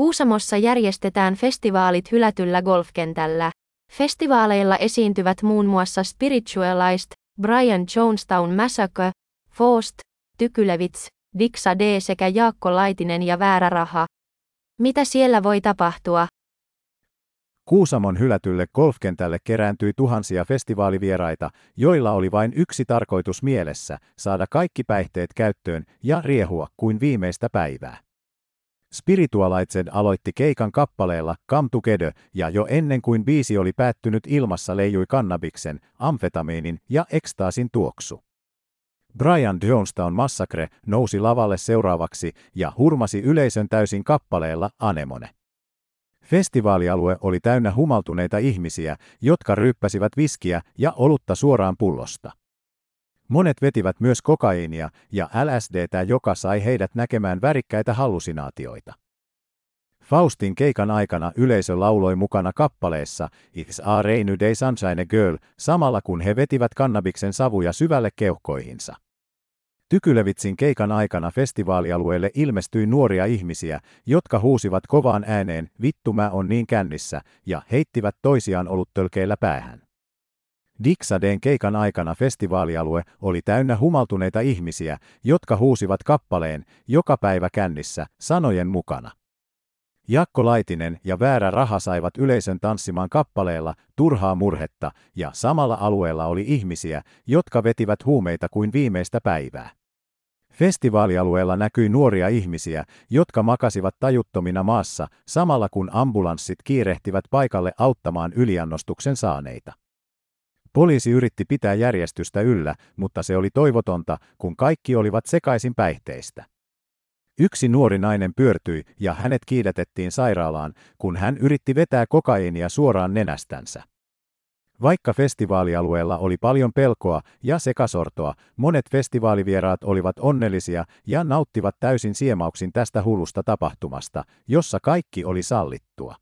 Kuusamossa järjestetään festivaalit hylätyllä golfkentällä. Festivaaleilla esiintyvät muun muassa Spiritualized, Brian Jonestown Massacre, Faust, Tykylevits, Dixa D sekä Jaakko Laitinen ja Väärä raha. Mitä siellä voi tapahtua? Kuusamon hylätylle golfkentälle kerääntyi tuhansia festivaalivieraita, joilla oli vain yksi tarkoitus mielessä, saada kaikki päihteet käyttöön ja riehua kuin viimeistä päivää. Spiritualized aloitti keikan kappaleella Come Together, ja jo ennen kuin biisi oli päättynyt ilmassa leijui kannabiksen, amfetamiinin ja ekstaasin tuoksu. Brian Jonestown Massacre nousi lavalle seuraavaksi ja hurmasi yleisön täysin kappaleella Anemone. Festivaalialue oli täynnä humaltuneita ihmisiä, jotka ryyppäsivät viskiä ja olutta suoraan pullosta. Monet vetivät myös kokaiinia ja LSDtä, joka sai heidät näkemään värikkäitä hallusinaatioita. Faustin keikan aikana yleisö lauloi mukana kappaleessa It's a rainy day sunshine girl, samalla kun he vetivät kannabiksen savuja syvälle keuhkoihinsa. Tykylevitsin keikan aikana festivaalialueelle ilmestyi nuoria ihmisiä, jotka huusivat kovaan ääneen, vittu mä on niin kännissä, ja heittivät toisiaan oluttölkeillä päähän. Dixaden keikan aikana festivaalialue oli täynnä humaltuneita ihmisiä, jotka huusivat kappaleen joka päivä kännissä sanojen mukana. Jakko Laitinen ja Väärä raha saivat yleisön tanssimaan kappaleella Turhaa murhetta, ja samalla alueella oli ihmisiä, jotka vetivät huumeita kuin viimeistä päivää. Festivaalialueella näkyi nuoria ihmisiä, jotka makasivat tajuttomina maassa, samalla kun ambulanssit kiirehtivät paikalle auttamaan yliannostuksen saaneita. Poliisi yritti pitää järjestystä yllä, mutta se oli toivotonta, kun kaikki olivat sekaisin päihteistä. Yksi nuori nainen pyörtyi ja hänet kiidätettiin sairaalaan, kun hän yritti vetää kokaiinia suoraan nenästänsä. Vaikka festivaalialueella oli paljon pelkoa ja sekasortoa, monet festivaalivieraat olivat onnellisia ja nauttivat täysin siemauksin tästä hullusta tapahtumasta, jossa kaikki oli sallittua.